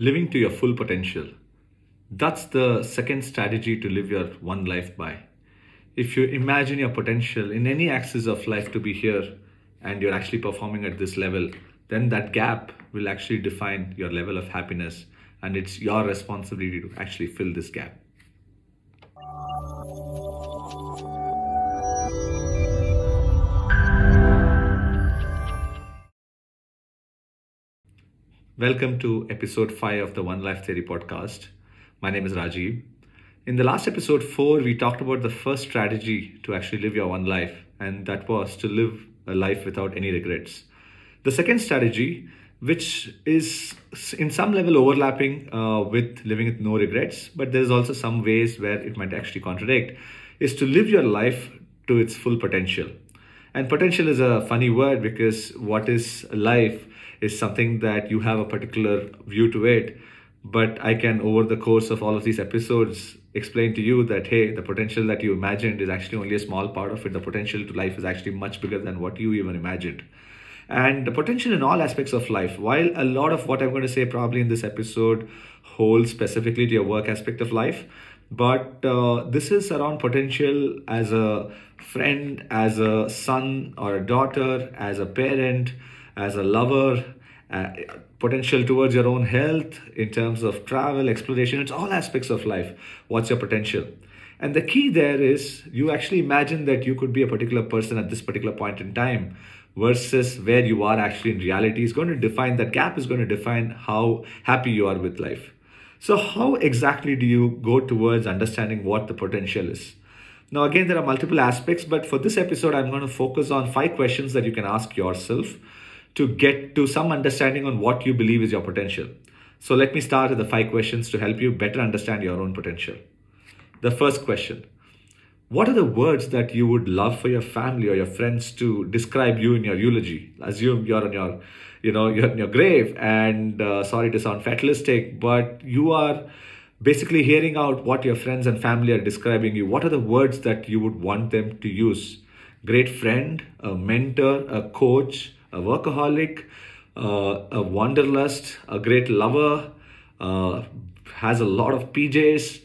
living to your full potential. That's the second strategy to live your one life by. If you imagine your potential in any axis of life to be here and you're actually performing at this level, then that gap will actually define your level of happiness and it's your responsibility to actually fill this gap. Welcome to episode 5 of the One Life Theory podcast. My name is Rajiv. In the last episode 4, we talked about the first strategy to actually live your one life, and that was to live a life without any regrets. The second strategy, which is in some level overlapping uh, with living with no regrets, but there's also some ways where it might actually contradict, is to live your life to its full potential. And potential is a funny word because what is life is something that you have a particular view to it. But I can, over the course of all of these episodes, explain to you that hey, the potential that you imagined is actually only a small part of it. The potential to life is actually much bigger than what you even imagined. And the potential in all aspects of life, while a lot of what I'm going to say probably in this episode holds specifically to your work aspect of life, but uh, this is around potential as a friend, as a son or a daughter, as a parent, as a lover, uh, potential towards your own health in terms of travel, exploration. It's all aspects of life. What's your potential? And the key there is you actually imagine that you could be a particular person at this particular point in time versus where you are actually in reality is going to define that gap is going to define how happy you are with life. So, how exactly do you go towards understanding what the potential is? Now, again, there are multiple aspects, but for this episode, I'm going to focus on five questions that you can ask yourself to get to some understanding on what you believe is your potential. So let me start with the five questions to help you better understand your own potential. The first question What are the words that you would love for your family or your friends to describe you in your eulogy? Assume you're on your, you know, you're in your grave, and uh, sorry to sound fatalistic, but you are basically hearing out what your friends and family are describing you. What are the words that you would want them to use? Great friend, a mentor, a coach, a workaholic, uh, a wanderlust, a great lover, uh, has a lot of PJs.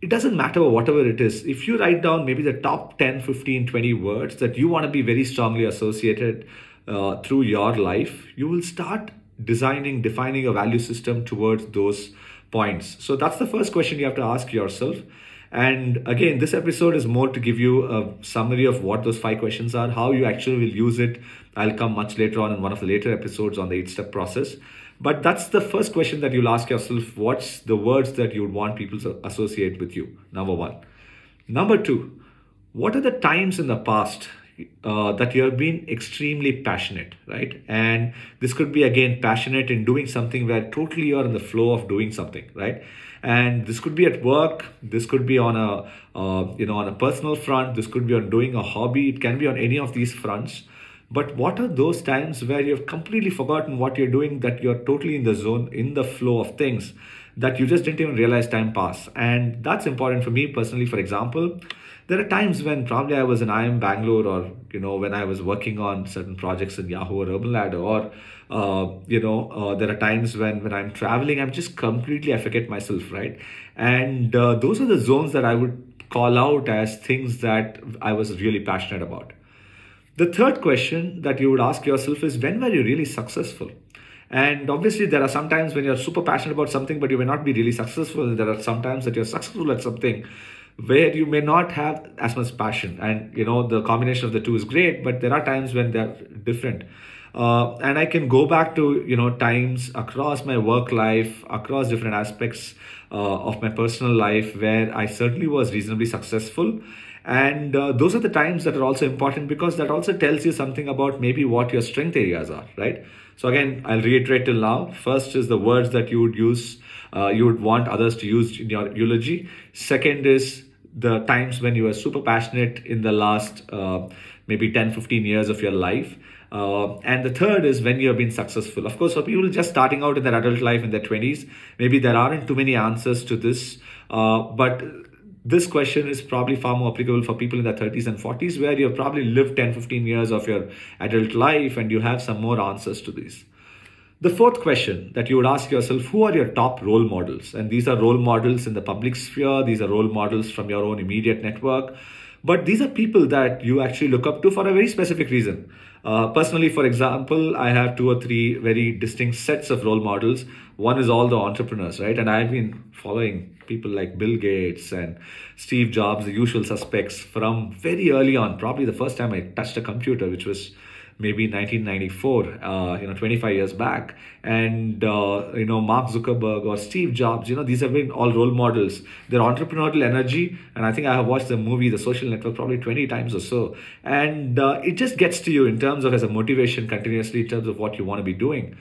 It doesn't matter whatever it is. If you write down maybe the top 10, 15, 20 words that you want to be very strongly associated uh, through your life, you will start designing, defining a value system towards those points. So that's the first question you have to ask yourself. And again, this episode is more to give you a summary of what those five questions are, how you actually will use it. I'll come much later on in one of the later episodes on the eight step process. But that's the first question that you'll ask yourself what's the words that you would want people to associate with you? Number one. Number two, what are the times in the past uh, that you have been extremely passionate, right? And this could be again passionate in doing something where totally you're in the flow of doing something, right? and this could be at work this could be on a uh, you know on a personal front this could be on doing a hobby it can be on any of these fronts but what are those times where you've completely forgotten what you're doing that you're totally in the zone in the flow of things that you just didn't even realize time pass and that's important for me personally for example there are times when probably I was in IIM Bangalore or you know when I was working on certain projects in Yahoo or Urban Ladder or uh, you know uh, there are times when when I'm traveling I'm just completely I forget myself right and uh, those are the zones that I would call out as things that I was really passionate about. The third question that you would ask yourself is when were you really successful? And obviously, there are some times when you're super passionate about something, but you may not be really successful. There are some times that you're successful at something, where you may not have as much passion. And you know the combination of the two is great but there are times when they're different. Uh, and i can go back to you know times across my work life across different aspects uh, of my personal life where i certainly was reasonably successful. And uh, those are the times that are also important because that also tells you something about maybe what your strength areas are right? So again i'll reiterate till now. First is the words that you would use uh, you would want others to use in your eulogy. Second is the times when you were super passionate in the last uh, maybe 10 15 years of your life. Uh, and the third is when you have been successful. Of course for people just starting out in their adult life in their 20s maybe there aren't too many answers to this. Uh, but this question is probably far more applicable for people in their 30s and 40s where you've probably lived 10 15 years of your adult life and you have some more answers to these The fourth question that you would ask yourself who are your top role models? And these are role models in the public sphere, these are role models from your own immediate network. But these are people that you actually look up to for a very specific reason. Uh, personally, for example, I have two or three very distinct sets of role models. One is all the entrepreneurs, right? And I've been following people like Bill Gates and Steve Jobs, the usual suspects, from very early on. Probably the first time I touched a computer, which was maybe 1994, uh, you know, 25 years back. And, uh, you know, Mark Zuckerberg or Steve Jobs, you know, these have been all role models. Their entrepreneurial energy, and I think I have watched the movie, The Social Network, probably 20 times or so. And uh, it just gets to you in terms of as a motivation continuously, in terms of what you want to be doing.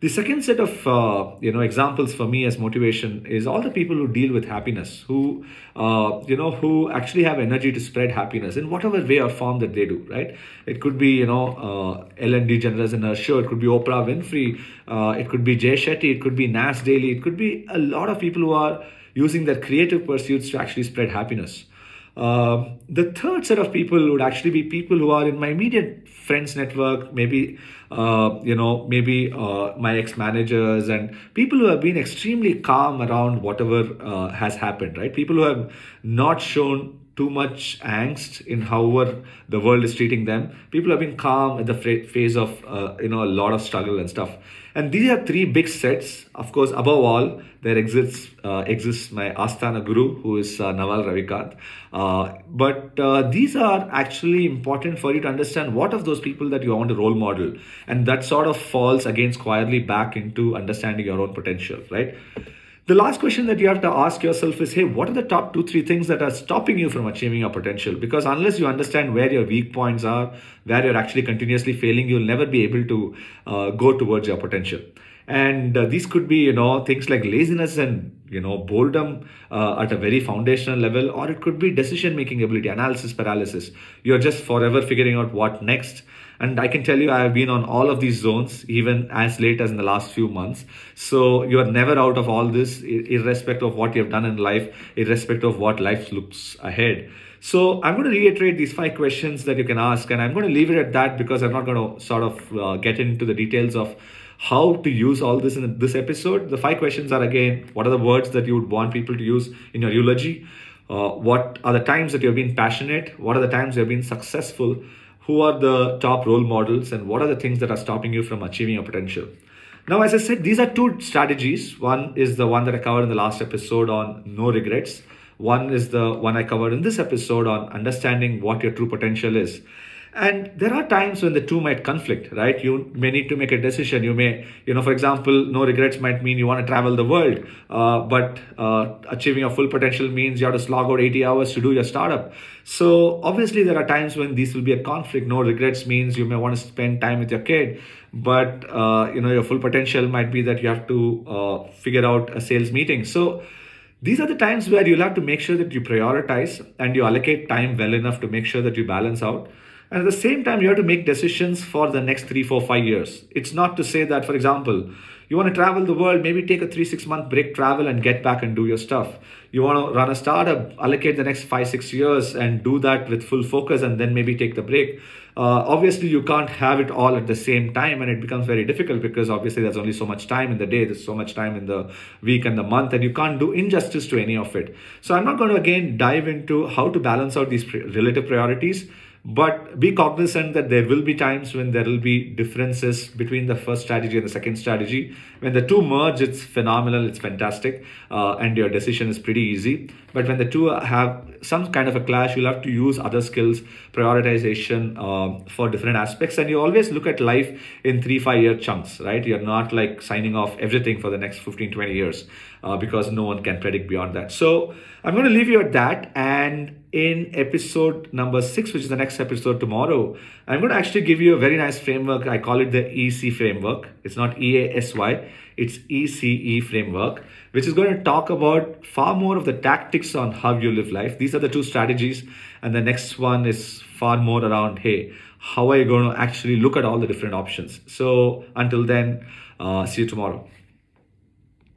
The second set of uh, you know examples for me as motivation is all the people who deal with happiness, who uh, you know who actually have energy to spread happiness in whatever way or form that they do. Right? It could be you know uh, Ellen DeGeneres in her show. It could be Oprah Winfrey. Uh, it could be Jay Shetty. It could be Nas Daily. It could be a lot of people who are using their creative pursuits to actually spread happiness. Uh, the third set of people would actually be people who are in my immediate friends network, maybe uh, you know, maybe uh, my ex-managers and people who have been extremely calm around whatever uh, has happened, right? People who have not shown too much angst in however the world is treating them. People have been calm at the phase of uh, you know a lot of struggle and stuff. And these are three big sets. Of course, above all, there exists uh, exists my Asthana Guru, who is uh, Naval Ravikant. Uh, but uh, these are actually important for you to understand what of those people that you want to role model, and that sort of falls again squarely back into understanding your own potential, right? The last question that you have to ask yourself is hey, what are the top two, three things that are stopping you from achieving your potential? Because unless you understand where your weak points are, where you're actually continuously failing, you'll never be able to uh, go towards your potential. And uh, these could be, you know, things like laziness and you know boredom uh, at a very foundational level or it could be decision making ability analysis paralysis you're just forever figuring out what next and I can tell you, I have been on all of these zones, even as late as in the last few months. So you are never out of all this, irrespective of what you have done in life, irrespective of what life looks ahead. So I'm going to reiterate these five questions that you can ask, and I'm going to leave it at that because I'm not going to sort of uh, get into the details of how to use all this in this episode. The five questions are again, what are the words that you would want people to use in your eulogy? Uh, what are the times that you've been passionate? What are the times you've been successful? who are the top role models and what are the things that are stopping you from achieving your potential. Now, as I said, these are two strategies. One is the one that I covered in the last episode on no regrets. One is the one I covered in this episode on understanding what your true potential is. And there are times when the two might conflict, right? You may need to make a decision. You may, you know, for example, no regrets might mean you want to travel the world, uh, but uh, achieving your full potential means you have to slog out 80 hours to do your startup. So obviously, there are times when this will be a conflict. No regrets means you may want to spend time with your kid, but uh, you know your full potential might be that you have to uh, figure out a sales meeting. So these are the times where you'll have to make sure that you prioritize and you allocate time well enough to make sure that you balance out. And at the same time, you have to make decisions for the next three, four, five years. It's not to say that, for example, you want to travel the world, maybe take a three, six month break, travel and get back and do your stuff. You want to run a startup, allocate the next five, six years and do that with full focus and then maybe take the break. Uh, obviously, you can't have it all at the same time and it becomes very difficult because obviously there's only so much time in the day, there's so much time in the week and the month, and you can't do injustice to any of it. So, I'm not going to again dive into how to balance out these relative priorities but be cognizant that there will be times when there will be differences between the first strategy and the second strategy. When the two merge, it's phenomenal, it's fantastic, uh, and your decision is pretty easy. But when the two have some kind of a clash, you'll have to use other skills, prioritization uh, for different aspects. And you always look at life in three, five year chunks, right? You're not like signing off everything for the next 15, 20 years uh, because no one can predict beyond that. So I'm going to leave you at that. And in episode number six, which is the next episode tomorrow, I'm going to actually give you a very nice framework. I call it the EC framework. It's not EASY, it's ECE framework, which is going to talk about far more of the tactics on how you live life. These are the two strategies. And the next one is far more around, hey, how are you going to actually look at all the different options? So until then, uh, see you tomorrow.